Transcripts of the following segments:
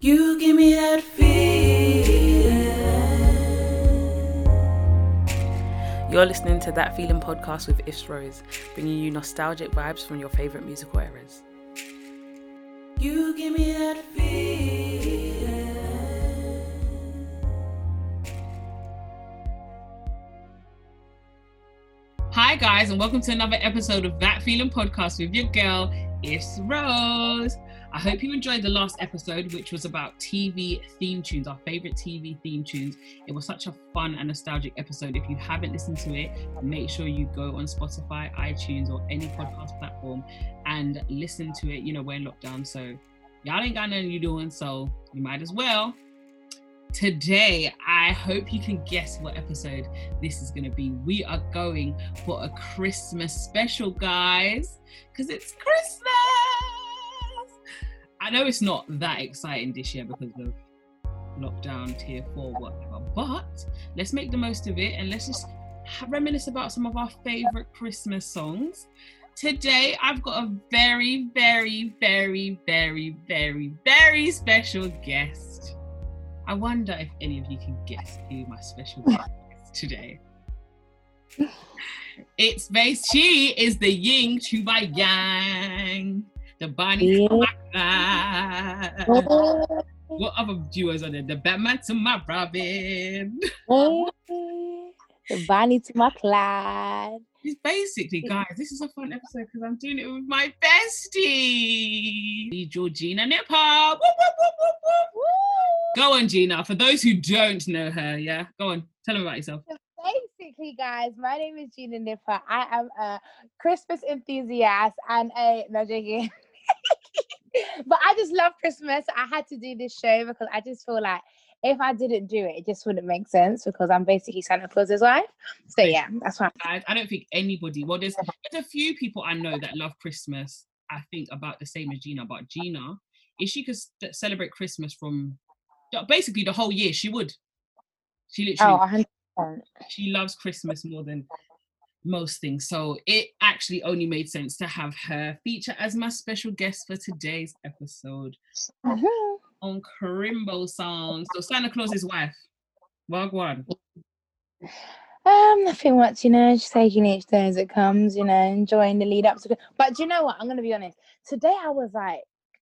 You give me that feeling. You're listening to That Feeling podcast with Ifs Rose, bringing you nostalgic vibes from your favorite musical eras. You give me that feeling. Hi, guys, and welcome to another episode of That Feeling Podcast with your girl, Ifs Rose. I hope you enjoyed the last episode, which was about TV theme tunes, our favorite TV theme tunes. It was such a fun and nostalgic episode. If you haven't listened to it, make sure you go on Spotify, iTunes, or any podcast platform and listen to it. You know, we're in lockdown, so y'all ain't got nothing you doing, so you might as well. Today, I hope you can guess what episode this is going to be. We are going for a Christmas special, guys, because it's Christmas. I know it's not that exciting this year because of lockdown, tier four, whatever, but let's make the most of it and let's just reminisce about some of our favorite Christmas songs. Today, I've got a very, very, very, very, very, very special guest. I wonder if any of you can guess who my special guest is today. It's base. She is the yin to my yang, the Bonnie to my Clyde. What other duos are there? The Batman to my Robin. Oh. The Bonnie to my Clyde. It's basically, guys, this is a fun episode because I'm doing it with my bestie, Georgina Nipper. Whoop, whoop, whoop. Go on, Gina. For those who don't know her, yeah, go on. Tell them about yourself. Basically, guys, my name is Gina Nipper. I am a Christmas enthusiast and a no joking. but I just love Christmas. I had to do this show because I just feel like if I didn't do it, it just wouldn't make sense because I'm basically Santa Claus's wife. So yeah, that's why. I, I don't think anybody. Well, there's there's a few people I know that love Christmas. I think about the same as Gina. But Gina, if she could celebrate Christmas from basically the whole year, she would. She literally, Oh, 100 percent. she loves Christmas more than most things. So it actually only made sense to have her feature as my special guest for today's episode on Crimbo songs. So Santa Claus's wife. Wagwan. Um, nothing much, you know, just taking each day as it comes, you know, enjoying the lead up to. But do you know what? I'm gonna be honest. Today I was like,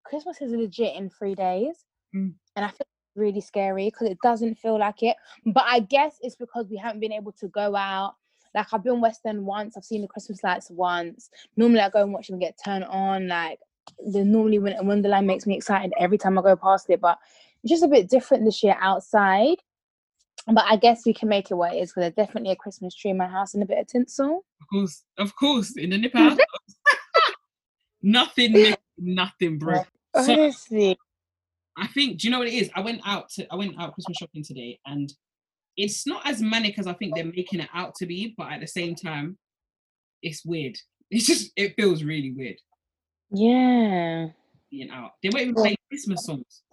Christmas is legit in three days, Mm. and I feel really scary because it doesn't feel like it. But I guess it's because we haven't been able to go out. Like I've been West End once, I've seen the Christmas lights once. Normally I go and watch them get turned on. Like the normally when Wonderland makes me excited every time I go past it, but it's just a bit different this year outside. But I guess we can make it what it is. Because there's definitely a Christmas tree in my house and a bit of tinsel. Of course, of course, in the nipper house. nothing, nothing, bro. So Honestly, I think, do you know what it is? I went out to, I went out Christmas shopping today, and it's not as manic as I think they're making it out to be, but at the same time, it's weird. It's just, it feels really weird yeah. being out. They won't even play Christmas songs.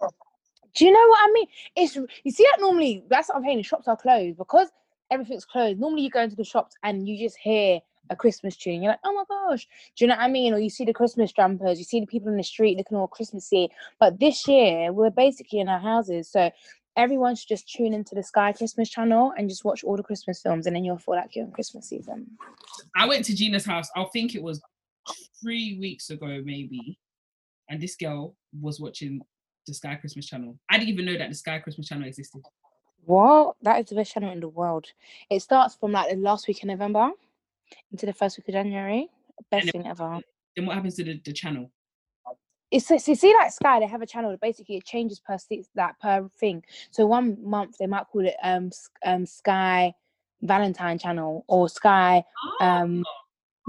Do you know what I mean? It's you see that normally that's what I'm saying. The shops are closed because everything's closed. Normally you go into the shops and you just hear a Christmas tune. You're like, oh my gosh, do you know what I mean? Or you see the Christmas jumpers, you see the people in the street looking all Christmassy. But this year we're basically in our houses, so everyone should just tune into the Sky Christmas channel and just watch all the Christmas films, and then you'll feel like you're in Christmas season. I went to Gina's house, I think it was three weeks ago, maybe, and this girl was watching the Sky Christmas channel. I didn't even know that the Sky Christmas channel existed. What? That is the best channel in the world. It starts from like the last week in November into the first week of January. Best it- thing ever. Then what happens to the, the channel? It's it's- you see like Sky, they have a channel that basically it changes per that per thing. So one month they might call it um um Sky Valentine channel or Sky um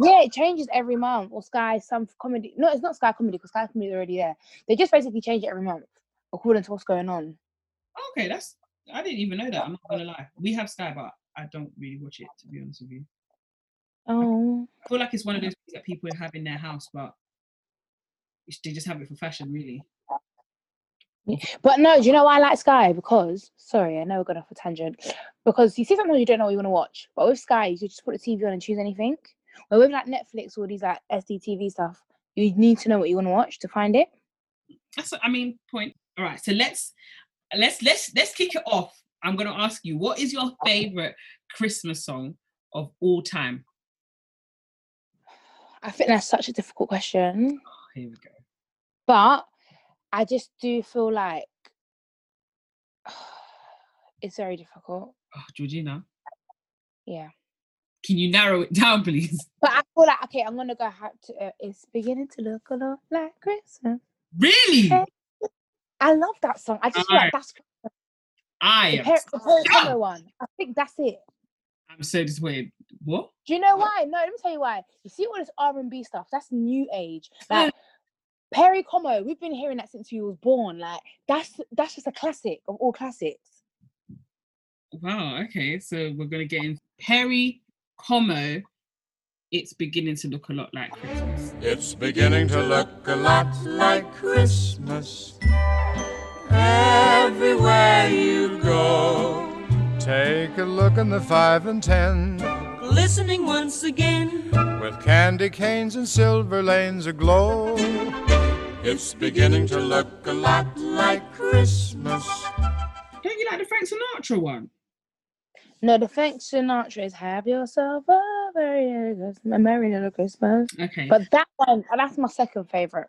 yeah it changes every month or Sky some comedy. No, it's not Sky comedy because Sky comedy is already there. They just basically change it every month according to what's going on. Okay, that's I didn't even know that. I'm not gonna lie. We have Sky, but I don't really watch it to be honest with you. Oh. I feel like it's one of those things that people have in their house, but they just have it for fashion, really. But no, do you know why I like Sky? Because sorry, I know we're going off a tangent. Because you see sometimes you don't know what you want to watch. But with Sky, you just put the TV on and choose anything. But with like Netflix or these like SD TV stuff, you need to know what you want to watch to find it. That's I mean, point. All right, so let's let's let's let's kick it off. I'm gonna ask you, what is your favorite Christmas song of all time? I think that's such a difficult question, Oh, here we go. But I just do feel like it's very difficult. Oh, Georgina, Yeah. can you narrow it down, please? But I feel like okay, I'm gonna go have to. Uh, it's beginning to look a lot like Christmas. Really? I love that song. I just feel like that's I the am. Perry, the one. I think that's it. I'm so disappointed. What? Do you know why? No, let me tell you why. You see all this R and B stuff. That's new age. Like Perry Como, we've been hearing that since we was born. Like that's that's just a classic of all classics. Wow. Okay, so we're gonna get in Perry Como. It's beginning to look a lot like Christmas. It's beginning to look a lot like Christmas everywhere you go. Take a look in the five and ten glistening once again. with candy canes and silver lanes aglow. It's beginning to look a lot like Christmas. Don't you like the Frank Sinatra one? No, the Frank Sinatra is "Have Yourself a Merry Little Christmas." a Merry Little Christmas. Okay. But that one, and that's my second favorite.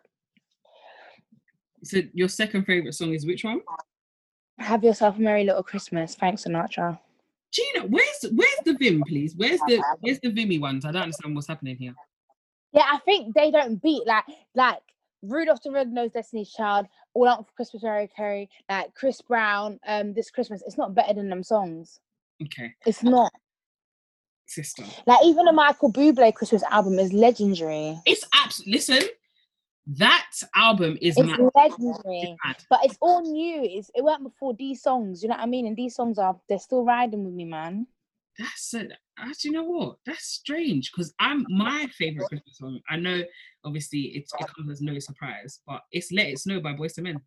so your second favorite song is which one? Have yourself a merry little Christmas, Frank Sinatra. Gina, where's where's the Vim, please? Where's the where's the Vimmy ones? I don't understand what's happening here. Yeah, I think they don't beat like like Rudolph the Red-Nosed Destiny's Child, All Out for Christmas, Mariah Carey, like Chris Brown. Um, this Christmas, it's not better than them songs. Okay, It's not. sister. Like even the Michael Bublé Christmas album is legendary. It's absolutely listen. That album is It's mad. legendary. It's mad. But it's all new. It's it went before these songs. You know what I mean? And these songs are they're still riding with me, man. That's a, do you know what? That's strange because I'm my favorite Christmas song. I know, obviously, it's, it comes as no surprise, but it's "Let It Snow" by Boyz II Men.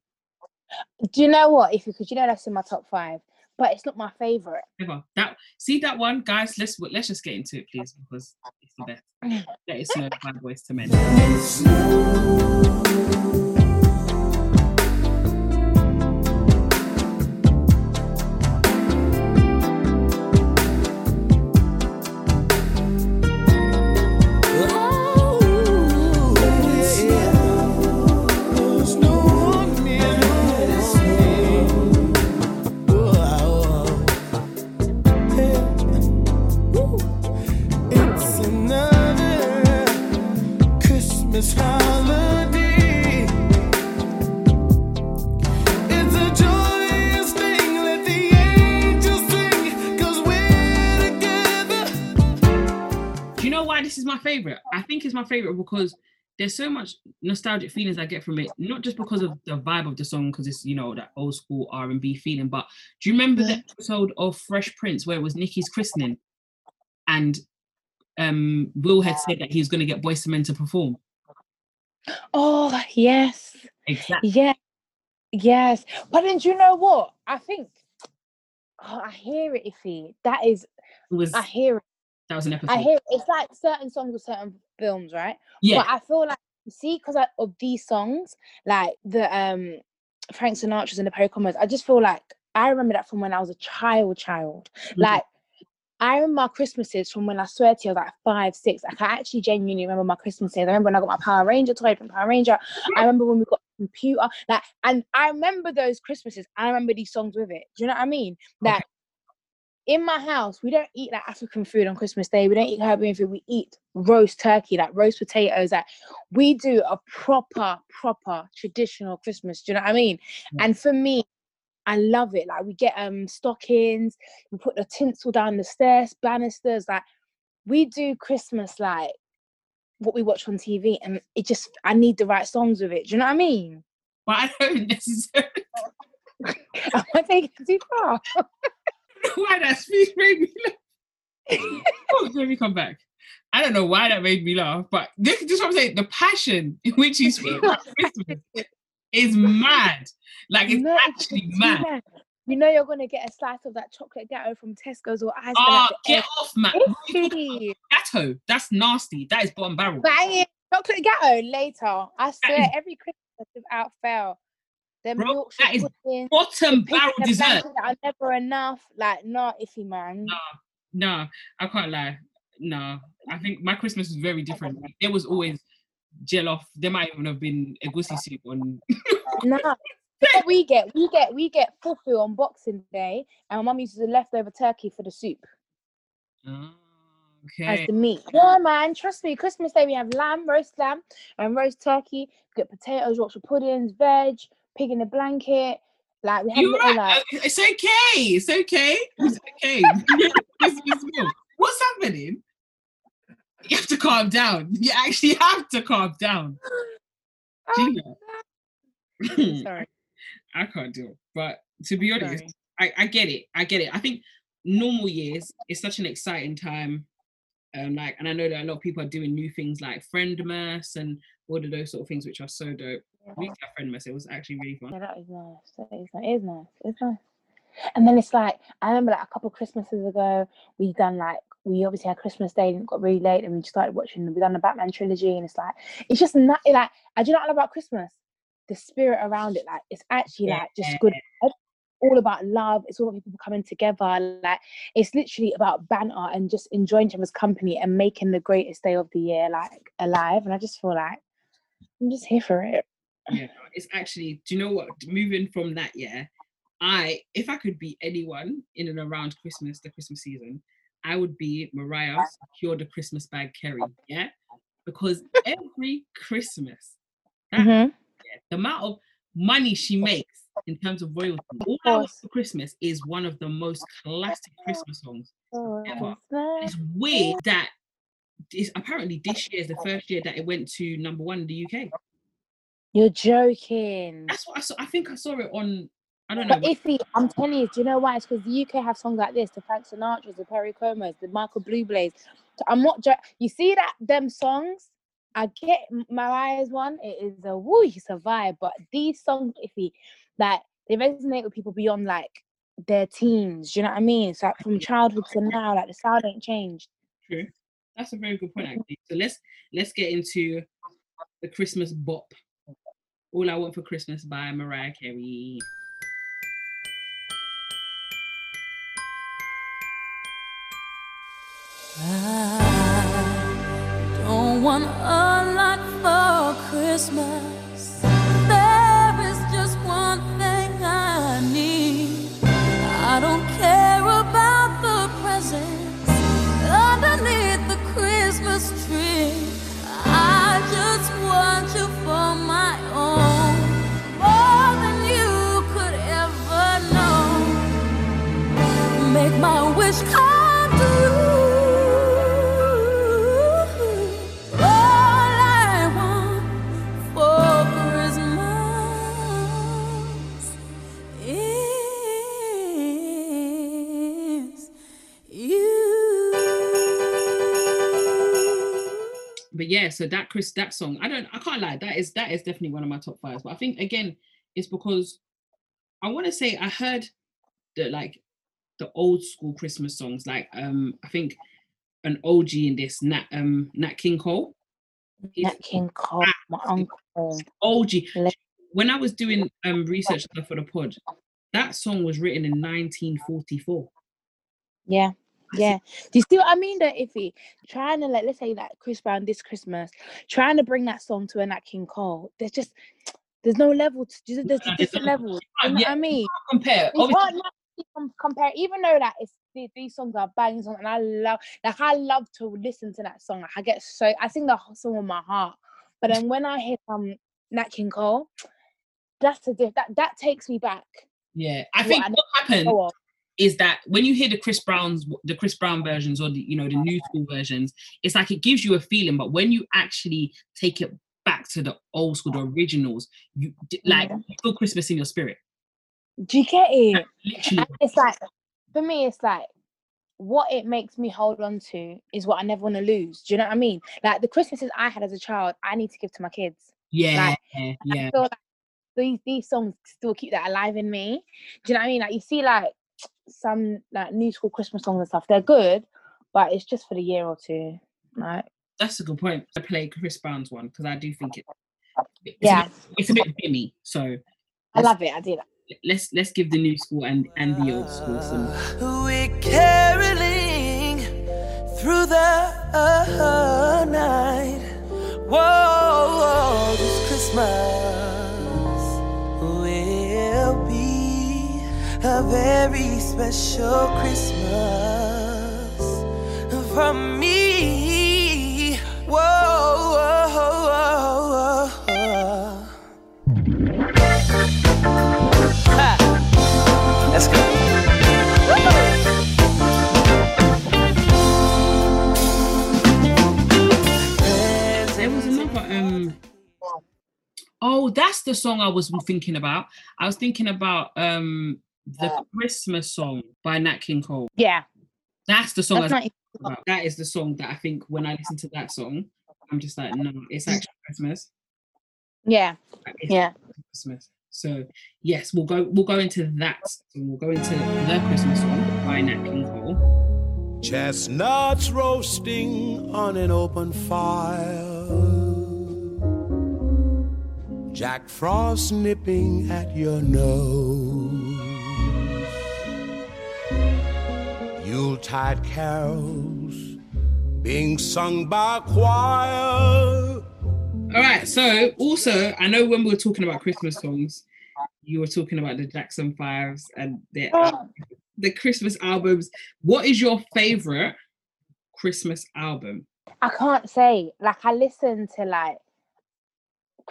Do you know what? If you could, you know that's in my top five, but it's not my favorite. Ever that see that one, guys? Let's let's just get into it, please, because it's the best. "Let It Snow" by Boyz II Men. My favorite because there's so much nostalgic feelings I get from it. Not just because of the vibe of the song, because it's you know that old school R and B feeling. But do you remember the episode of Fresh Prince where it was Nikki's christening, and um Will had said that he was going to get Boyz II Men to perform? Oh yes, Exactly. yeah, yes. But then do you know what? I think oh, I hear it, Iffy. That is, It was I hear it. That was an episode. I hear. It's like certain songs with certain films, right? yeah. But I feel like see, because of these songs, like the um Frank Sinatra's and the Perry I just feel like I remember that from when I was a child, child. Mhm. Like I remember my Christmases from when I swear to you, I was like five, six. Like, I actually genuinely remember my Christmases. I remember when I got my Power Ranger toy from Power Ranger. I remember when we got a computer. Like, and I remember those Christmases. I remember these songs with it. Do you know what I mean? Okay. In my house, we don't eat like African food on Christmas Day. We don't eat Caribbean food. We eat roast turkey, like roast potatoes. Like we do a proper, proper traditional Christmas. Do you know what I mean? Yeah. And for me, I love it. Like we get um stockings, we put the tinsel down the stairs, banisters. Like we do Christmas like what we watch on TV, and it just I need the right songs with it. Do you know what I mean? but I don't necessarily Am I taking it too far? know why that speech made me laugh. oh, let me come back. I don't know why that made me laugh, but this this is what I'm saying. The passion in which he speaks is mad. Like it's No, actually you mad. know- You know you're gonna get a slice of that chocolate gateau from Tesco's or Iceland. Oh, ah, get end. off, man. Gateau. That's nasty. That is bottom barrel. Bang it. Chocolate gateau later. I swear every Christmas without fail. Them Bro, that is puddings, Bottom barrel dessert. that are never enough. Like, not iffy, man. No, no, I can't lie. No, I think my Christmas was very different. There was always jollof. There might even have been egusi soup on. Nah. What we get, we get, we get fufu on Boxing Day, and my mum uses the leftover turkey for the soup Ah, as the meat. Yeah, man, trust me. Christmas Day we have lamb, roast lamb, and roast turkey. We get potatoes, Yorkshire puddings, veg, pig in a blanket. Like we have You're little right. like uh, It's okay. It's okay. It's okay. Christmas meal. What's happening? You have to calm down. You actually have to calm down. Gina. sorry, I can't do it. But to be honest. I, I get it. I get it. I think normal years is such an exciting time. Um, like, and I know that a lot of people are doing new things like Friendmas and all of those sort of things, which are so dope. We used to have Friendmas. It was actually really fun. Yeah, that is nice. That is nice. It is nice. It's nice. And then it's like I remember like a couple of Christmases ago, we done like we obviously had Christmas Day and it got really late, and we started watching. We done the Batman trilogy, and it's like it's just not like I do not know about Christmas. The spirit around it, like it's actually like just good. All about love. It's all about people coming together. Like it's literally about banter and just enjoying each other's company and making the greatest day of the year like alive. And I just feel like I'm just here for it. yeah, it's actually. Do you know what? Moving from that, yeah, I if I could be anyone in and around Christmas, the Christmas season, I would be Mariah Secure the Christmas Bag Carey, yeah, because every Christmas, that, Mhm. yeah, the amount of money she makes in terms of royalty, all I Want for Christmas is one of the most classic Christmas songs. Oh, ever. It's weird that. It's apparently this year is the first year that it went to number one in the UK. You're joking. That's what I saw. I think I saw it on. I don't know. But iffy, I'm telling you, do you know why? It's because the UK have songs like this, the Frank Sinatra's, the Perry Comos, the Michael Bublés. So I'm not jo- you see that them songs, I get Mariah's one, it is a woo, it's a vibe. But these songs, iffy, like they resonate with people beyond like their teens. Do you know what I mean? It's like from childhood to now, like the sound ain't changed. True. That's a very good point, actually. So let's let's get into the Christmas bop. All I Want for Christmas by Mariah Carey. I don't want a lot for Christmas. So that Chris that song, I don't I can't lie, that is that is definitely one of my top fives. But I think again, it's because I want to say I heard the like the old school Christmas songs, like um I think an OG in this Nat um Nat King Cole. Nat King Cole, my uncle. OG. When I was doing um research for the pod, that song was written in 1944. Yeah. Yeah. Do you see what I mean though, Iffy? Trying to like let's say like Chris Brown this Christmas, trying to bring that song to a Nat King Cole. There's just there's no level to there's, there's No, different no- levels. You know yeah, what I mean? Compare, You can't compare, even though that it's these, these songs are banging songs, and I love like I love to listen to that song. Like, I get so I sing the whole song with my heart. But then when I hear um Nat King Cole, that's a diff- that that takes me back. yeah. I what think I what happened. Is that when you hear the Chris Brown's the Chris Brown versions or the you know the new school versions, it's like it gives you a feeling, but when you actually take it back to the old school, the originals, you like Yeah. you feel Christmas in your spirit. Do you get it? Literally, And it's like for me, it's like what it makes me hold on to is what I never want to lose. Do you know what I mean? Like the Christmases I had as a child, I need to give to my kids. yeah, I yeah, feel like these these songs still keep that alive in me. Do you know what I mean? Like you see, like some like new school Christmas songs and stuff, they're good, but it's just for the year or two. Like that's a good point. I play Chris Brown's one because I do think it. It's Yeah. a bit, it's a bit bimmy, so I love it. I do that. let's let's give the new school and and the old school some. We're caroling through the uh, night. Whoa, this Christmas a very special Christmas from me. Whoa, whoa, whoa, whoa. Ha. Let's go. There was another um. Oh, that's the song I was thinking about. I was thinking about um the uh, Christmas song by Nat King Cole. Yeah, That's the song. That's was not. about. That is the song that I think when I listen to that song, I'm just like, no, it's actually Christmas. Yeah, it's yeah. Christmas. So yes, we'll go. We'll go into that. song. We'll go into the Christmas song by Nat King Cole. Chestnuts roasting on an open fire. Jack Frost nipping at your nose. Yuletide carols being sung by a choir. All right. So also, I know when we were talking about Christmas songs, you were talking about the Jackson Fives and their al- oh. the Christmas albums. What is your favorite Christmas album? I can't say. Like I listen to like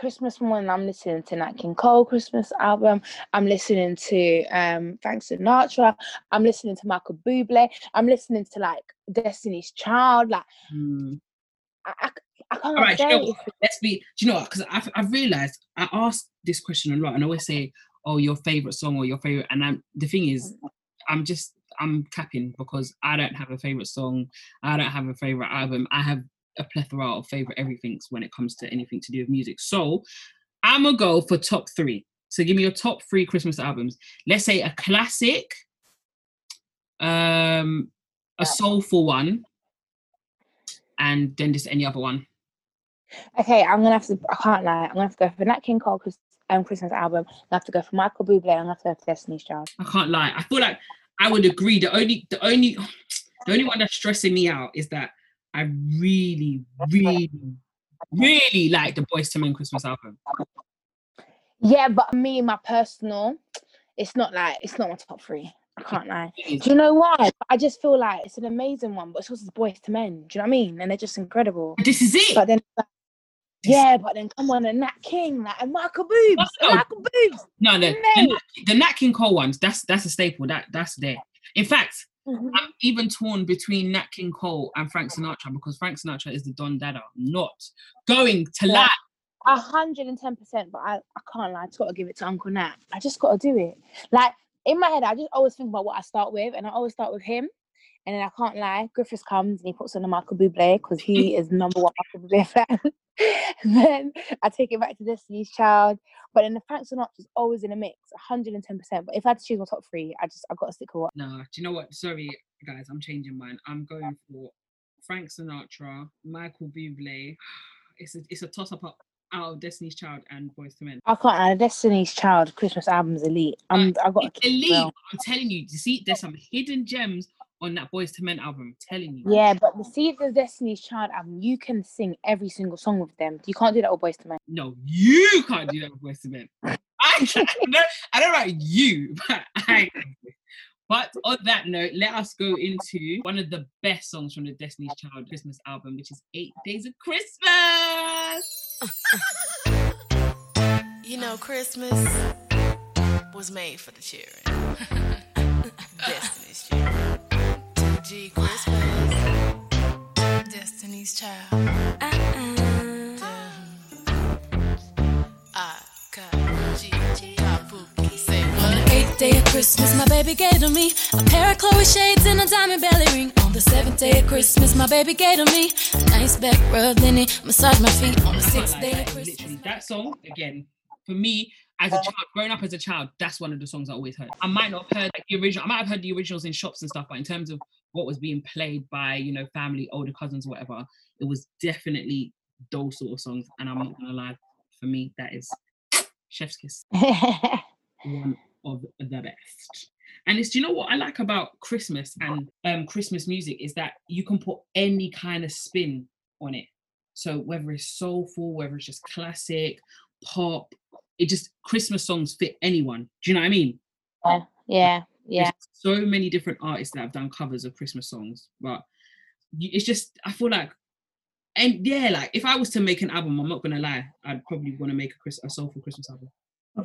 Christmas morning. I'm listening to Nat King Cole Christmas album. I'm listening to um Frank Sinatra. I'm listening to Michael Bublé. I'm listening to like Destiny's Child. Like Hmm. I, I, I can't All right, you know let's be. Do you know what? Because I've, I've realized I ask this question a lot, and I always say, "Oh, your favorite song or your favorite." And I'm the thing is, I'm just I'm capping because I don't have a favorite song. I don't have a favorite album. I have a plethora of favorite everything's when it comes to anything to do with music. So I'm gonna go for top three. So give me your top three Christmas albums. Let's say a classic, um, a soulful one, and then just any other one. Okay, I'm gonna have to. I can't lie. I'm gonna have to go for Nat King Cole Chris, um, Christmas album. I have to go for Michael Bublé. I'm gonna have to go for Destiny's Child. I can't lie. I feel like I would agree. The only, the only, the only one that's stressing me out is that I really, really, really like the Boyz II Men Christmas album. Yeah, but me, my personal, it's not like it's not my top three. I can't lie. Do you know why? I just feel like it's an amazing one, but it's also Boyz II Men. Do you know what I mean? And they're just incredible. This is it. But then, like, yeah, but then come on, and Nat King, like, and Michael Boobs, up? Michael Boobs. no, the, the, Mate. Nat, the Nat King Cole ones. That's that's a staple. That that's there. In fact, Mhm. I'm even torn between Nat King Cole and Frank Sinatra because Frank Sinatra is the Don Dada, not going to Yeah. lie. A hundred and ten percent, but I, I can't lie. I just gotta give it to Uncle Nat. I just gotta do it. Like in my head, I just always think about what I start with, and I always start with him. And then I can't lie, Griffiths comes and he puts on the Michael Bublé because he is number one Michael Bublé fan. then I take it back to Destiny's Child. But then the Frank Sinatra's always in a mix, 110%. But if I had to choose my top three, I just I've gotta stick with what No, do you know what? Sorry, guys, I'm changing mine. I'm going for Frank Sinatra, Michael Bublé. It's a it's a toss up out of Destiny's Child and Boyz II Men. I can't lie, Destiny's Child Christmas album's elite. I'm I gotta It's elite. real. I'm telling you. You see, there's some hidden gems on that Boyz II Men album. I'm telling you. Yeah, but the See the Destiny's Child album, you can sing every single song with them. You can't do that with Boyz II Men. No, you can't do that with Boyz II Men. I, I, know, I don't know about you, but I. But on that note, let us go into one of the best songs from the Destiny's Child Christmas album, which is Eight Days of Christmas. You know, Christmas was made for the children. Destiny's children. G Christmas. Destiny's child. I got G. Kabuki. Say On the what? eighth day of Christmas, my baby gave to me a pair of Chloe shades and a diamond belly ring. On the seventh day of Christmas, my baby gave to me a nice back rub, then he massaged my feet. On the sixth day of Christmas. literally that song again. For me, as a oh. child, growing up as a child, that's one of the songs I always heard. I might not have heard like the original. I might have heard the originals in shops and stuff, but in terms of what was being played by you know family, older cousins, whatever, it was definitely those sort of songs. And I'm not gonna lie, for me, that is chef's kiss. one of the best. And it's, do you know what I like about Christmas and um, Christmas music is that you can put any kind of spin on it. So whether it's soulful, whether it's just classic, pop, it just Christmas songs fit anyone. Do you know what I mean? Yeah, yeah, There's yeah. so many different artists that have done covers of Christmas songs, but it's just I feel like, and yeah, like if I was to make an album, I'm not gonna lie, I'd probably want to make a Chris a soulful Christmas album.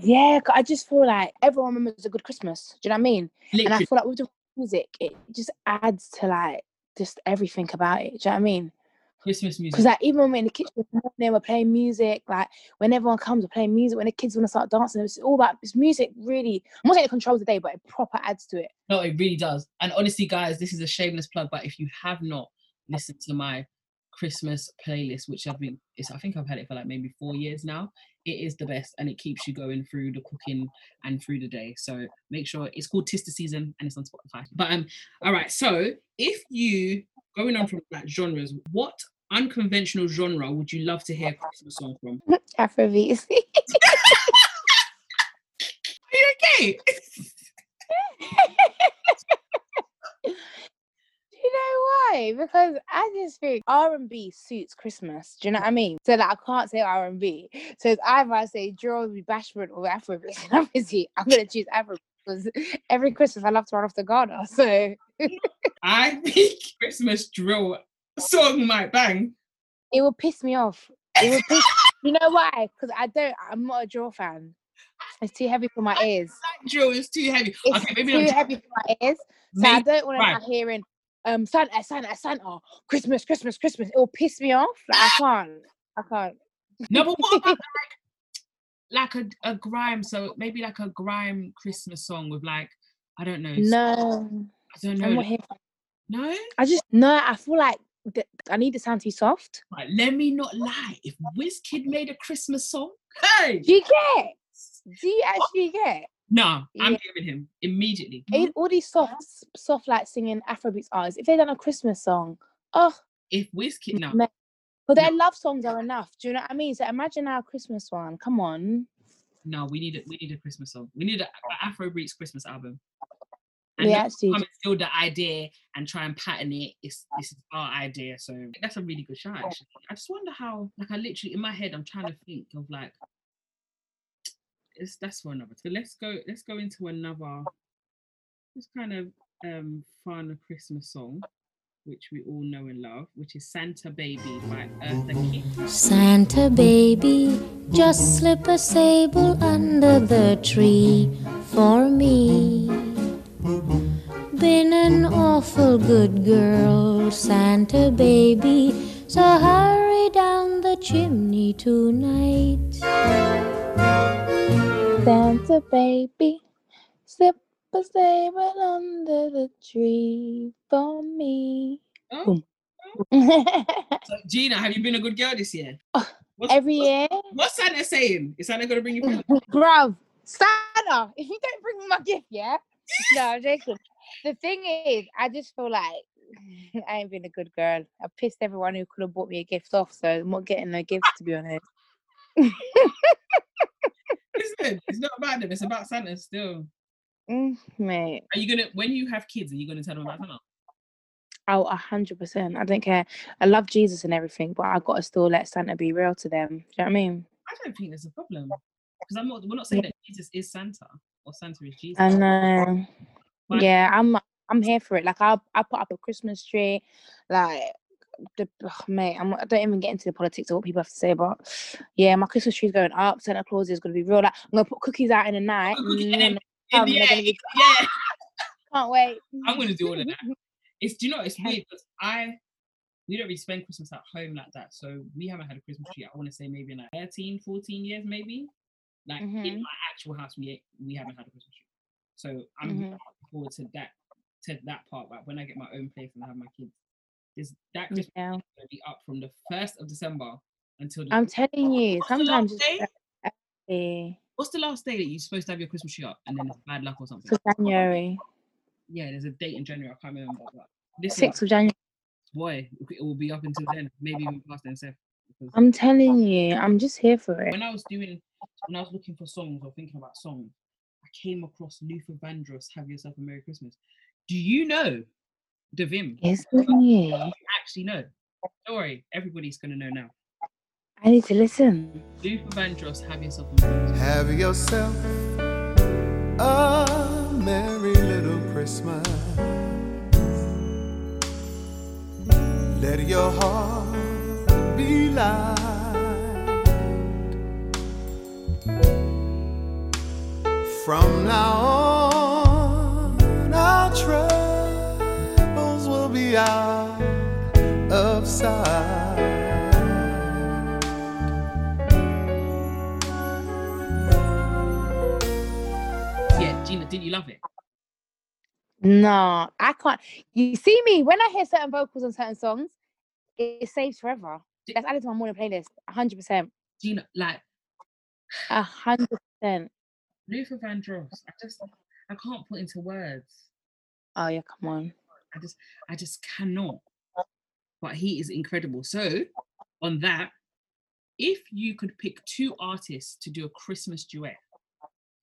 yeah I just feel like everyone remembers a good Christmas. Do you know what I mean? And I feel like with the music, it just adds to like just everything about it. Do you know what I mean? Christmas music. Because like even when we're in the kitchen, in the morning, we're playing music. Like when everyone comes, we're playing music. When the kids want to start dancing, it's all about this music. Really, I'm not saying it controls the day, but it proper adds to it. No, it really does. And honestly, guys, this is a shameless plug, but if you have not listened to my Christmas playlist, which I've been, it's, I think I've had it for like maybe four years now, it is the best and it keeps you going through the cooking and through the day. So make sure it's called Tis the Season and it's on Spotify. But um, all right. So if you going on from like genres, what unconventional genre would you love to hear a Christmas song from? Afrobeats. Are you okay? Do you know why? Because I just think R and B suits Christmas. Do you know what I mean? So that I can't say R and B. So it's either I say drill, bashment, or Afrobeat. And obviously, I'm gonna choose Afrobeat because every Christmas I love to run off the garden. So I think Christmas drill song might bang. it will piss me off. It will piss. you know why? Because I don't. I'm not a drill fan. It's too heavy for my ears. That drill is too heavy. It's okay, maybe too I'm heavy for my ears. So I don't want right. to hearing um Santa, Santa, Santa, Christmas, Christmas, Christmas. It will piss me off. Like I can't. I can't. No, but what about like like a, a grime? So maybe like a grime Christmas song with like I don't know. No, I don't know. I'm not here. for- no, I just no. I feel like the, I need the sound to be soft. right. Let me not lie. If Wizkid made a Christmas song, hey, Do you get? Do you actually get? no, I'm Yeah. giving him immediately. All these soft, soft like singing Afrobeats artists. If they done a Christmas song, oh, If Wizkid, no, but their No. love songs are enough. Do you know what I mean? So imagine our Christmas one. Come on. no, we need a we need a Christmas song. We need an Afrobeats Christmas album. We not actually come and steal the idea and try and pattern it. It's this is our idea, so that's a really good shot. Actually, I just wonder how, like, I literally in my head, I'm trying to think of like, it's that's for another. So let's go. Let's go into another. This kind of um fun Christmas song, which we all know and love, which is Santa Baby by Eartha Kitt. Santa baby, just slip a sable under the tree for me. Been an awful good girl, Santa baby, so hurry down the chimney tonight. Santa baby, slip a sable under the tree for me. Oh, Boom. so Gina, have you been a good girl this year? Oh, what's, Every what's- year, What's Santa saying? Is Santa gonna bring you? presents? bruv, Santa, if you don't bring me my gift, yeah? No, I'm joking. The thing is, I just feel like I ain't been a good girl. I pissed everyone who could have bought me a gift off, so I'm not getting a gift to be honest. Listen, it's not about them. It's about Santa still. Mm, mate, Are you gonna when you have kids? Are you gonna tell them about Santa? oh, a hundred percent. I don't care. I love Jesus and everything, but I gotta still let Santa be real to them. Do you know what I mean? I don't think there's a problem because I'm not. We're not saying that Jesus is Santa or Santa is Jesus. I know. But- Yeah, I'm I'm here for it. Like I I put up a Christmas tree, like the ugh, mate. I'm, I don't even get into the politics of what people have to say, but yeah, my Christmas tree's going up. Santa Claus is gonna be real. Like I'm gonna put cookies out in the night. Put cookies- and and then In the they're gonna end, be- yeah, can't wait. I'm gonna do all of that. It's do you know it's weird because I we don't really spend Christmas at home like that. So we haven't had a Christmas tree. I want to say maybe in like 13, 14 years, maybe. Like in Mhm. my actual house, we we haven't had a Christmas tree. So I'm Mhm. looking forward to that to that part. Like when I get my own place and I have my kids, is that Christmas Yeah, gonna be up from the first of December until the I'm telling you. What's the last Sometimes it's day? What's the last day that you're supposed to have your Christmas tree up and then it's bad luck or something? for January, Yeah, there's a date in January. I can't remember. But this sixth of January. boy, it will be up until then, maybe even past then. Seth, I'm telling you, I'm just here for it. when I was doing, when I was looking for songs or thinking about songs, came across Luther Vandross, Have Yourself a Merry Christmas. Do you know the Vim? Isn't? Actually, know. Don't worry, everybody's gonna know now. I need to listen. Luther Vandross, Have Yourself a Merry Christmas. Have yourself a merry little Christmas. Let your heart be light. From now on, our troubles will be out of sight. Yeah, Gina, didn't you love it? No, I can't. You see me when I hear certain vocals on certain songs, it, it saves forever. That's added to my morning playlist. Hundred percent. Gina, like A hundred percent. Luther Vandross, I just I can't put into words. Oh yeah, come on. I just I just cannot. But he is incredible. So on that, if you could pick two artists to do a Christmas duet,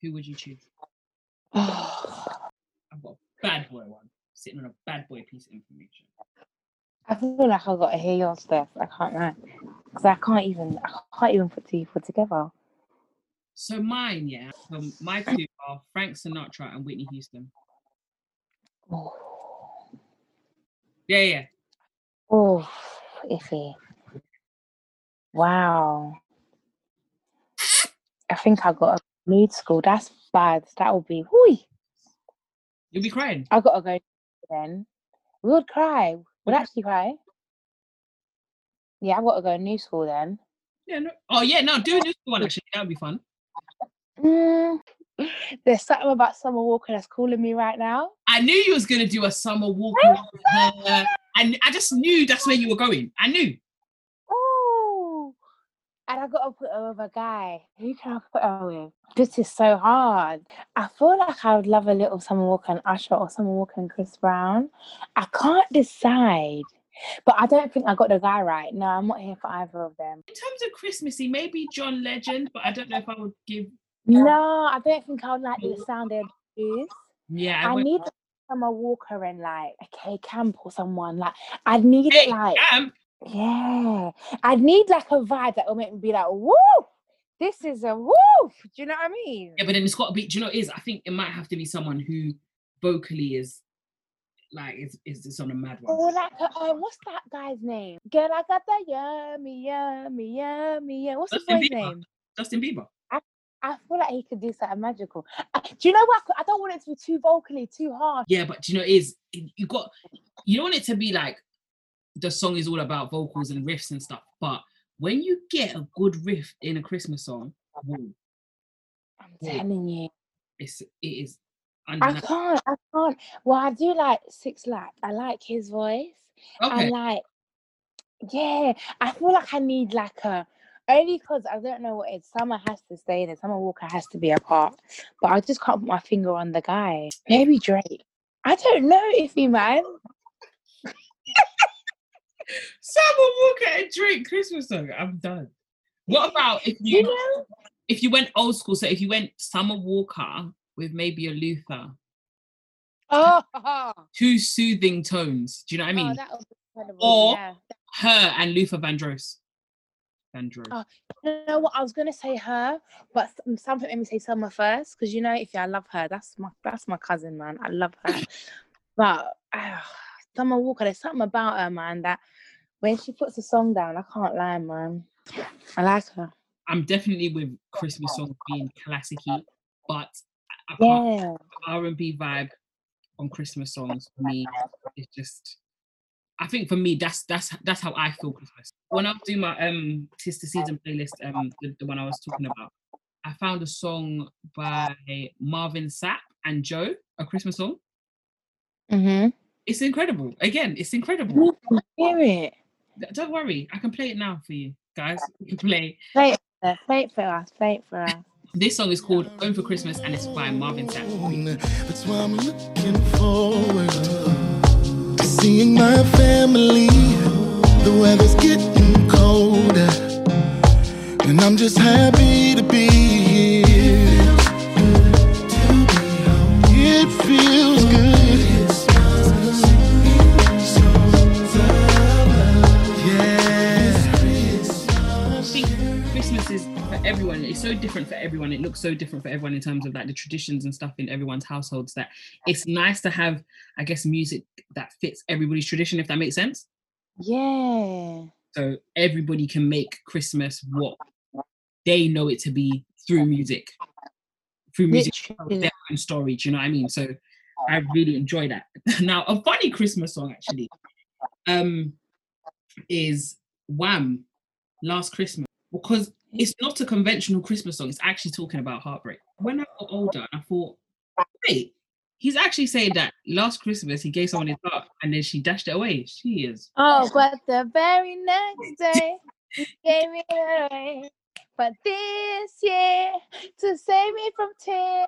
who would you choose? I've got a bad boy one sitting on a bad boy piece of information. I feel like I've gotta hear your stuff. I can't because I can't even. I can't even put two put together. So mine, yeah, um, my two are Frank Sinatra and Whitney Houston. Oh, Yeah, yeah. oh iffy. Wow. I think I got a mood school. That's bad. That would be. Whoo. You'll be crying. I gotta go then. We would cry. We'd actually cry. Yeah, I gotta go new school then. Yeah, no. Oh yeah, no, do a new school one actually. That would be fun. Mm, there's something about Summer Walker that's calling me right now. I knew you was gonna do a summer walk. with and I just knew that's where you were going. I knew. Oh, and I gotta put her with a guy. Who can I put her with? This is so hard. I feel like I would love a little Summer Walker and Usher or Summer Walker and Chris Brown. I can't decide, but I don't think I got the guy right. No, I'm not here for either of them. In terms of Christmassy, maybe John Legend, but I don't know if I would give. No, I don't think I would like the sound they produce. Yeah, I went- need Summer Walker and like a K Camp or someone. Like I'd need Hey, like Camp. yeah, I'd need like a vibe that will make me be like, woo, this is a woo. Do you know what I mean? Yeah, but then it's got to be. Do you know what it is? I think it might have to be someone who vocally is like it's, is just on a mad one. Or like, a, uh, what's that guy's name? Girl, I got that yummy, yummy, yummy, yeah. What's the Justin boy's Bieber. name? Justin Bieber. I feel like he could do something magical. Uh, do you know what? I don't want it to be too vocally, too hard. Yeah, but do you know is you got you don't want it to be like the song is all about vocals and riffs and stuff. But when you get a good riff in a Christmas song, whoa, I'm Yeah. telling you. it's it is I can't. I can't. Well, I do like 6LACK. I like his voice. I Okay, like. Yeah, I feel like I need like a. Only because I don't know what it's. Summer has to stay there. Summer Walker has to be a part. But I just can't put my finger on the guy. Maybe Drake. I don't know if he man. Summer Walker and Drake Christmas song. I'm done. What about if You you know? if you went old school? So if you went Summer Walker with maybe a Luther, Oh, oh, two soothing tones. Do you know what I mean? would be incredible. Or- yeah. Her and Luther Vandross. Vandross. Oh, You know what? I was gonna say her, but something made me say Summer first because you know, if I love her, that's my that's my cousin, man. I love her. but ah, Summer Walker, there's something about her, man, that when she puts a song down, I can't lie, man. I like her. I'm definitely with Christmas songs being classicy, but I I Yeah. R&B vibe on Christmas songs for me is just I think for me that's that's that's how I feel Christmas. When I do my um tis the season playlist, um the, the one I was talking about, I found a song by Marvin Sapp and Joe, a Christmas song. Mm-hmm. It's incredible. Again, it's incredible. Hear it. Don't worry, I can play it now for you guys. You can play. Play it. Play it for us. Play it for us. This song is called Home for Christmas and it's by Marvin Sapp. That's why I'm looking forward to seeing my family. The weather's getting colder, and I'm just happy to be here. Everyone. It looks so different for everyone in terms of like the traditions and stuff in everyone's households that it's nice to have, I guess, music that fits everybody's tradition, if that makes sense. Yeah. So everybody can make Christmas what they know it to be through music. Through music, Literally. their own story. Do you know what I mean? So I really enjoy that. now, a funny Christmas song actually um is Wham Last Christmas because it's not a conventional Christmas song. It's actually talking about heartbreak. When I got older, I thought, wait, he's actually saying that last Christmas he gave someone his heart and then she dashed it away. She is. Oh, but the very next day, you gave me away. But this year, to save me from tears.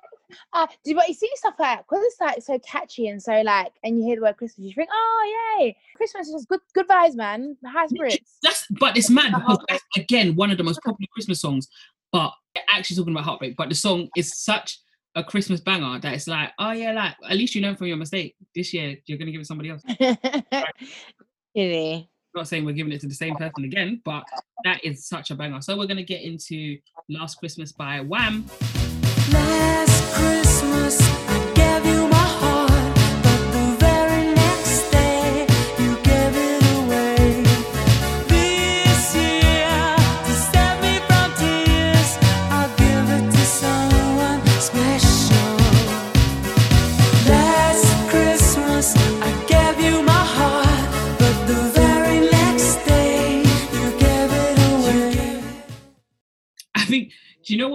Uh, do but you see stuff like because it's like so catchy and so like, and you hear the word Christmas, you think, oh yay, Christmas is just good, good vibes, man, high spirits. That's but it's mad because that's again one of the most popular Christmas songs, but actually talking about heartbreak. But the song is such a Christmas banger that it's like, oh yeah, like at least you learn from your mistake. This year you're gonna give it somebody else. really? Not saying we're giving it to the same person again, but that is such a banger. So we're gonna get into Last Christmas by Wham. Last Christmas,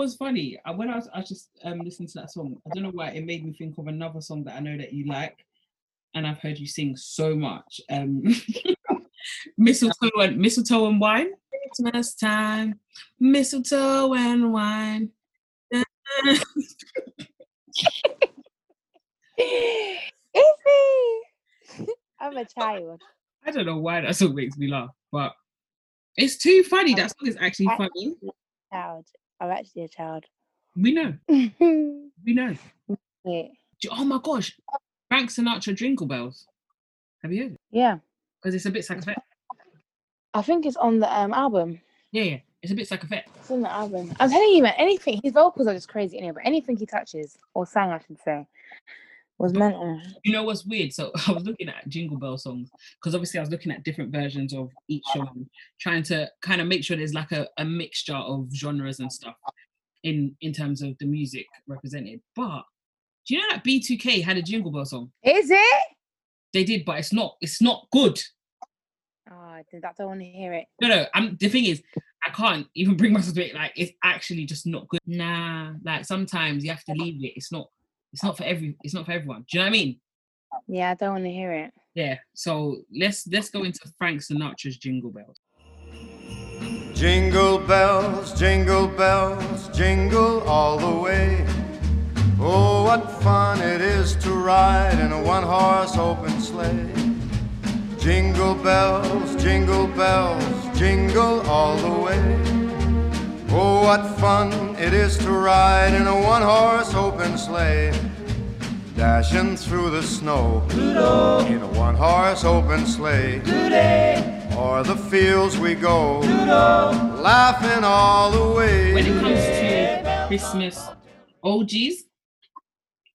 You funny? Uh, When I was, I was just um, listening to that song, I don't know why it made me think of another song that I know that you like, and I've heard you sing so much. Um, mistletoe and mistletoe and wine. Christmas time, mistletoe and wine. Izzy! I'm a child. I don't know why that song makes me laugh, but it's too funny. That song is actually funny. Child. I'm actually a child. We know. We know. Do- Oh my gosh, Frank Sinatra Jingle Bells. Have you heard it? Yeah. Because it's a bit psychophonic. I think it's on the um album. Yeah, yeah, it's a bit psychophonic. It's on the album. I'm telling you, man, anything his vocals are just crazy anyway, but anything he touches, or sang, I should say, was mental. You know what's weird? So I was looking at Jingle Bell songs because obviously I was looking at different versions of each song, trying to kind of make sure there's like a, a mixture of genres and stuff in in terms of the music represented. But do you know that B2K had a Jingle Bell song? Is it? They did, but it's not it's not good. Oh, I I don't want to hear it. No, no. I'm the thing is, I can't even bring myself to it. Like, it's actually just not good. Nah, like sometimes you have to leave it. It's not. It's not for every. It's not for everyone. Do you know what I mean? Yeah, I don't want to hear it. Yeah. So let's let's go into Frank Sinatra's Jingle Bells. Jingle bells, jingle bells, jingle all the way. Oh, what fun it is to ride in a one horse open sleigh. Jingle bells, jingle bells, jingle all the way. Oh, what fun it is to ride in a one horse open sleigh. Dashing through the snow in a one horse open sleigh. O'er the fields we go, laughing all the way. When it comes to Christmas OGs,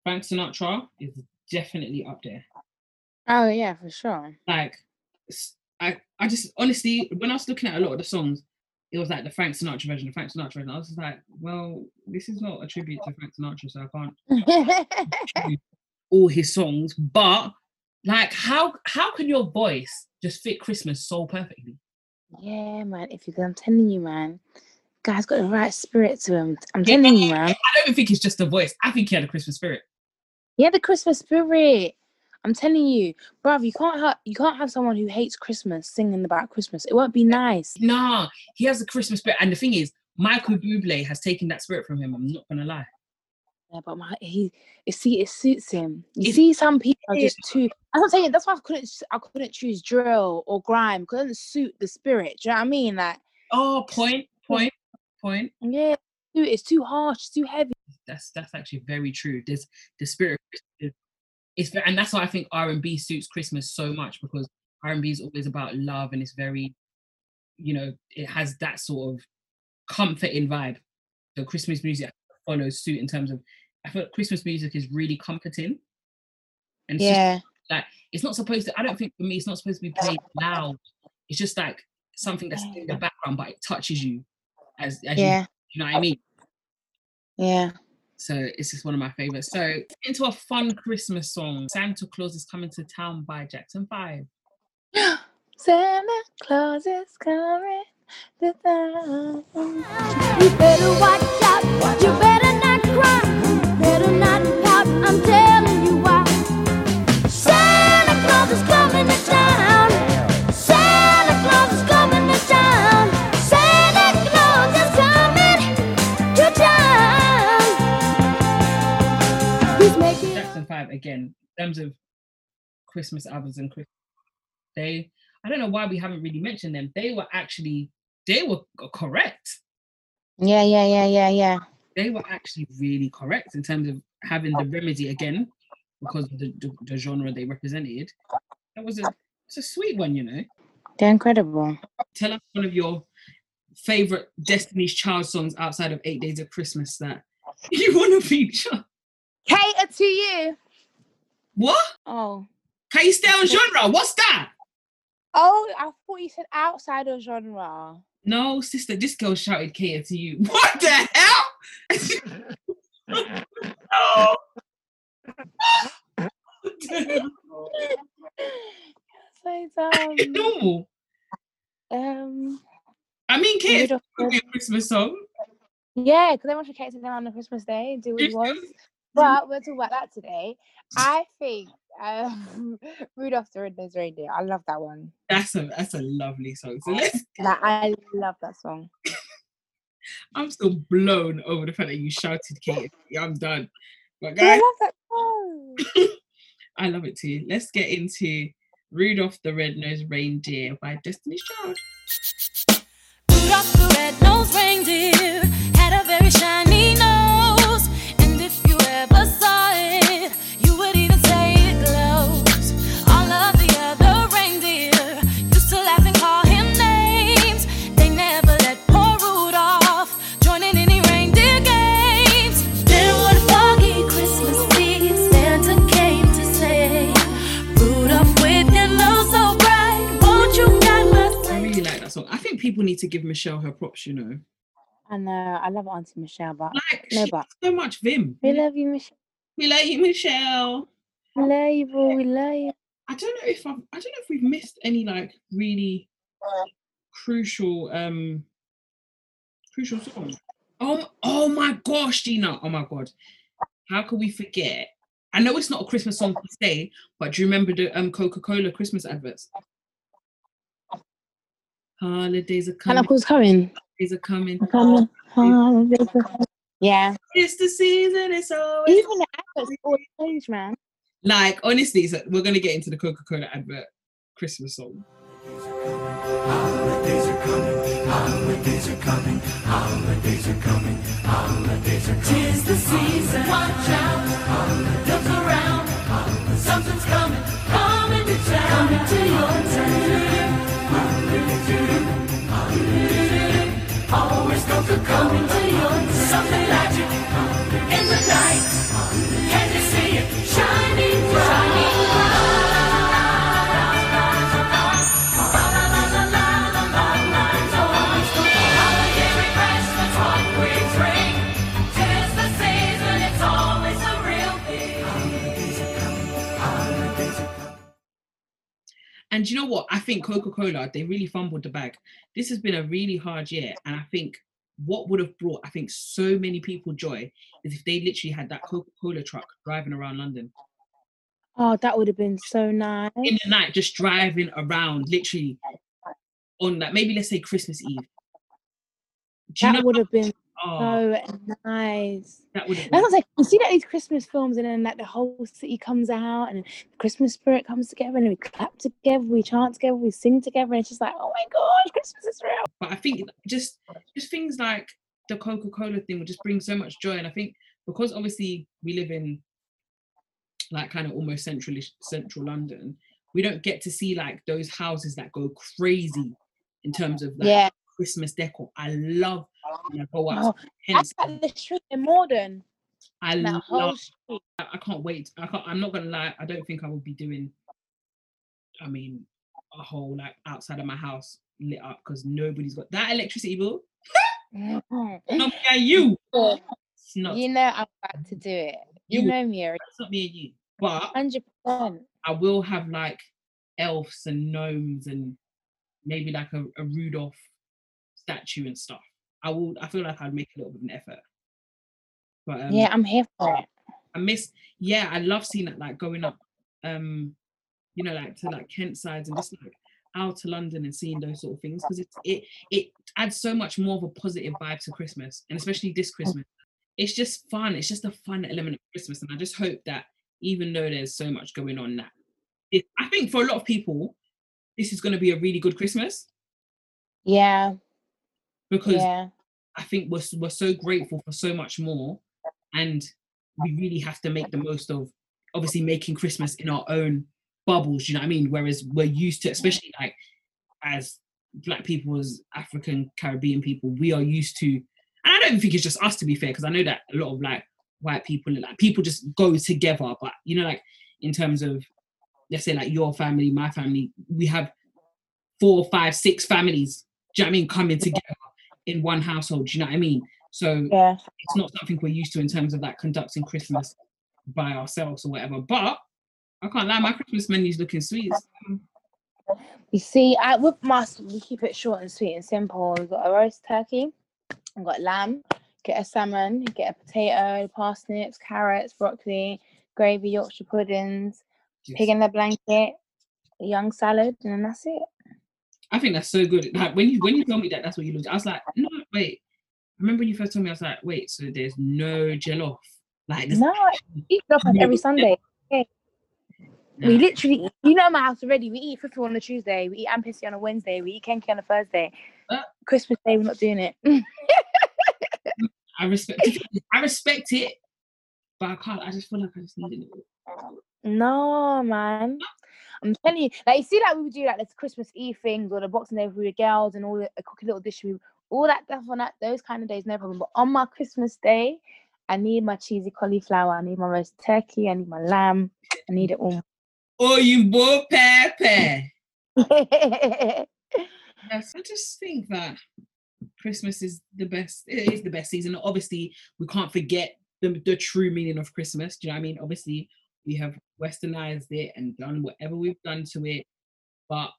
Frank Sinatra is definitely up there. Oh yeah, for sure. Like, I, I just honestly, when I was looking at a lot of the songs, it was like the Frank Sinatra version, the Frank Sinatra version. I was just like, well, this is not a tribute to Frank Sinatra, so I can't all his songs. But like, how how can your voice just fit Christmas so perfectly? yeah, man. If you, I'm telling you, man, guy's got the right spirit to him. I'm telling you, man. I don't even think it's just the voice. I think he had a Christmas spirit. Yeah, the Christmas spirit. I'm telling you, bruv, you can't have you can't have someone who hates Christmas singing about Christmas. It won't be nice. Nah, he has a Christmas spirit. And the thing is, Michael Bublé has taken that spirit from him. I'm not gonna lie. Yeah, but my, he, you see, it suits him. You It- see, some people are just too. I'm not saying that's why I couldn't. I couldn't choose drill or grime it doesn't suit the spirit. Do you know what I mean? Like, Oh, point, point, point. yeah, it's too harsh, too heavy. That's that's actually very true. There's the spirit Christmas. It's and that's why I think R and B suits Christmas so much because R and B is always about love and it's very, you know, it has that sort of comforting vibe. So Christmas music follows suit in terms of I feel like Christmas music is really comforting. And it's just Yeah. like it's not supposed to i don't think for me it's not supposed to be played loud it's just like something that's in the background but it touches you as, as you, Yeah. you know what i mean Yeah. So it's just one of my favorites so into a fun christmas song santa claus is coming to town by jackson 5 Santa Claus is coming to town. You better watch out. You better not cry. Christmas albums and christmas they i don't know why we haven't really mentioned them they were actually they were correct Yeah, yeah, yeah, yeah, yeah. they were actually really correct in terms of having the remedy again because of the, the, the genre they represented. That was a it's a sweet one, you know. They're incredible. Tell us one of your favorite Destiny's Child songs outside of Eight Days of Christmas that you want to feature. Cater to you. What? Oh. Can you stay on genre? What's that? Oh, I thought you said outside of genre. No, sister, this girl shouted cater to you. What the hell? no. so dumb. no. Um, I mean, Rudolph could be a Christmas song. yeah, because everyone should to them on the Christmas day, do what he wants. But we'll talk about that today. I think um, Rudolph the Red-Nosed Reindeer. I love that one. That's a that's a lovely song. So let's Like, I love that song. I'm still blown over the fact that you shouted Kate. I'm done. But Yeah, I love that song. I love it too. Let's get into Rudolph the Red-Nosed Reindeer by Destiny's Child. Rudolph the red-nosed reindeer people need to give Michelle her props, you know. I know. I love Auntie Michelle, but Like No, but- so much vim. we love you, Michelle. We like you, Michelle. We love you, boo. We love you. I don't know if I've, I don't know if we've missed any like really crucial um crucial songs. Oh oh my gosh, Gina. Oh my god. How could we forget? I know it's not a Christmas song per se, but do you remember the um Coca-Cola Christmas adverts? Holidays are coming, Hannah Cool's coming. holidays are coming. Coming. Holidays are coming. Yeah. It's the season, it's always Even the adverts always change, man. like honestly, so we're gonna get into the Coca-Cola advert Christmas song. Holidays are coming, holidays are coming, holidays are coming, holidays are coming. Tis the season. Watch out. Look around. Something's coming. Coming to town. Coming to your Something magic in the night. Can you see it shining bright? And you know what? I think Coca Cola, they really fumbled the bag. This has been a really hard year. And I think what would have brought, I think, so many people joy is if they literally had that Coca Cola truck driving around London Oh, that would have been so nice. in the night, just driving around, literally on that, maybe let's say Christmas Eve. Do That would have been Oh, so nice. that would have That's been. what I'm saying. You see that these Christmas films, and then like the whole city comes out, and the Christmas spirit comes together, and we clap together, we chant together, we sing together, and it's just like, oh my gosh, Christmas is real. But I think just just things like the Coca Cola thing would just bring so much joy. And I think because obviously we live in like kind of almost central central London, we don't get to see like those houses that go crazy in terms of like Yeah, Christmas decor. I love and I go. Oh, Hence, That's like the street in Morden. I That love. street. I can't wait. I can't. I'm not gonna lie. I don't think I will be doing. I mean, a whole like outside of my house lit up because nobody's got that electricity bill. Not me and you. It's not. You know I'm about to do it. You, You- know me already. It's not me and you. But Hundred percent. I will have like elves and gnomes and maybe like a, a Rudolph statue and stuff. I will. I feel like I'd make a little bit of an effort. But um, Yeah, I'm here for it. I miss. Yeah, I love seeing that. Like going up, um, you know, like to like Kent sides and just like out to London and seeing those sort of things because it's it it adds so much more of a positive vibe to Christmas and especially this Christmas. It's just fun. It's just a fun element of Christmas, and I just hope that even though there's so much going on, that it, I think for a lot of people, this is going to be a really good Christmas Yeah, because yeah. I think we're we're so grateful for so much more, and we really have to make the most of obviously making Christmas in our own bubbles. You know what I mean? Whereas we're used to, especially like as Black people, as African Caribbean people, we are used to. And I don't think it's just us, to be fair, because I know that a lot of like white people, like people just go together. But you know, like in terms of let's say like your family, my family, we have four, five, six families. Do you know what I mean? Coming together in one household. Do you know what I mean? So Yeah. it's not something we're used to in terms of like conducting Christmas by ourselves or whatever. But I can't lie, my Christmas menu's looking sweet. You see, I with us we keep it short and sweet and simple. We've got a roast turkey, we've got lamb, get a salmon, get a potato, parsnips, carrots, broccoli, gravy, Yorkshire puddings, pig in the blanket, a young salad, and then that's it. I think that's so good. Like when you when you told me that that's what you looked, I was like, no, wait. I remember when you first told me, I was like, wait, so there's no jollof. Like No, eat up on every Sunday. Okay. We literally, you know, my house already. We eat fufu on a Tuesday, we eat ampesi on a Wednesday, we eat kenkey on a Thursday. Uh. Christmas Day, we're not doing it. I respect I respect it, but I can't. I just feel like I just need it. No, man. I'm telling you, like you see, like we would do like this Christmas Eve things or the Boxing Day with the girls and all the a cookie little dish. We, all that stuff on that those kind of days, no problem. But on my Christmas day, I need my cheesy cauliflower. I need my roast turkey. I need my lamb. I need it all. Oh, you boy Pepe. Yes, I just think that Christmas is the best. It is the best season. Obviously, we can't forget the, the true meaning of Christmas. Do you know what I mean? Obviously, we have westernized it and done whatever we've done to it. But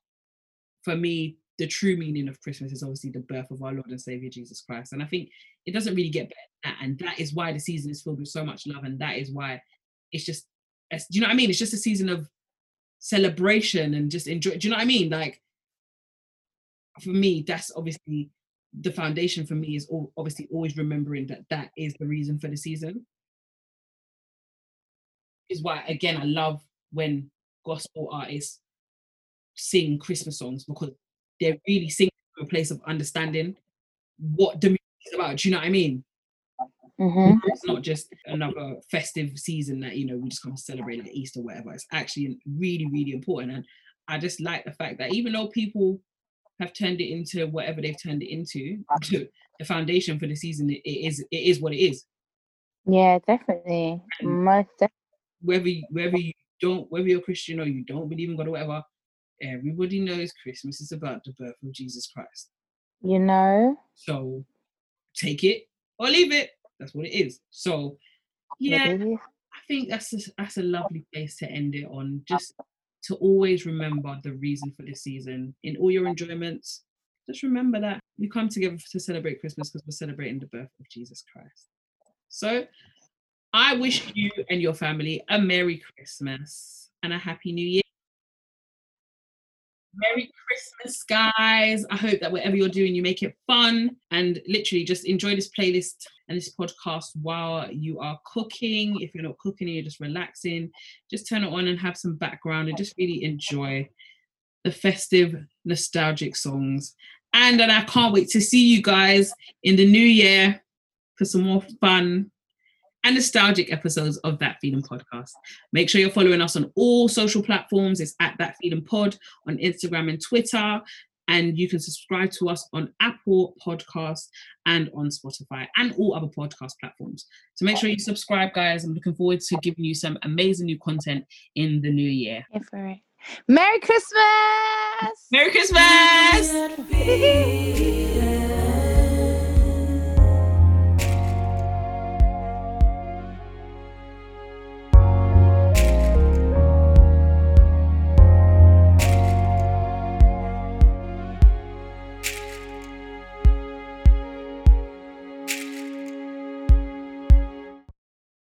for me, the true meaning of Christmas is obviously the birth of our Lord and Savior Jesus Christ. And I think it doesn't really get better that. And that is why the season is filled with so much love. And that is why it's just, do you know what I mean? It's just a season of celebration and just enjoy. Do you know what I mean? Like, for me, that's obviously the foundation for me is all, obviously always remembering that that is the reason for the season. Is why again I love when gospel artists sing Christmas songs because they're really singing from a place of understanding what the music is about. Do you know what I mean? hmm It's not just another festive season that you know we just come to celebrate like Easter, or whatever. It's actually really, really important. And I just like the fact that even though people have turned it into whatever they've turned it into, the foundation for the season it is it is what it is. Yeah, definitely. And- Most def- Whether you, whether you don't whether you're Christian or you don't believe in God or whatever, everybody knows Christmas is about the birth of Jesus Christ. you know. So take it or leave it. That's what it is. So yeah. I think that's a, that's a lovely place to end it on. Uh-huh. Just to always remember the reason for this season in all your enjoyments. Just remember that we come together to celebrate Christmas because we're celebrating the birth of Jesus Christ. So I wish you and your family a Merry Christmas and a Happy New Year. Merry Christmas, guys. I hope that whatever you're doing, you make it fun and literally just enjoy this playlist and this podcast while you are cooking. If you're not cooking and you're just relaxing, just turn it on and have some background and just really enjoy the festive, nostalgic songs. And then I can't wait to see you guys in the new year for some more fun and nostalgic episodes of That Feeling Podcast. Make sure you're following us on all social platforms. It's at That Feeling Pod on Instagram and Twitter. And you can subscribe to us on Apple Podcasts and on Spotify and all other podcast platforms. So make sure you subscribe, guys. I'm looking forward to giving you some amazing new content in the new year. Here for it. Merry Christmas! Merry Christmas!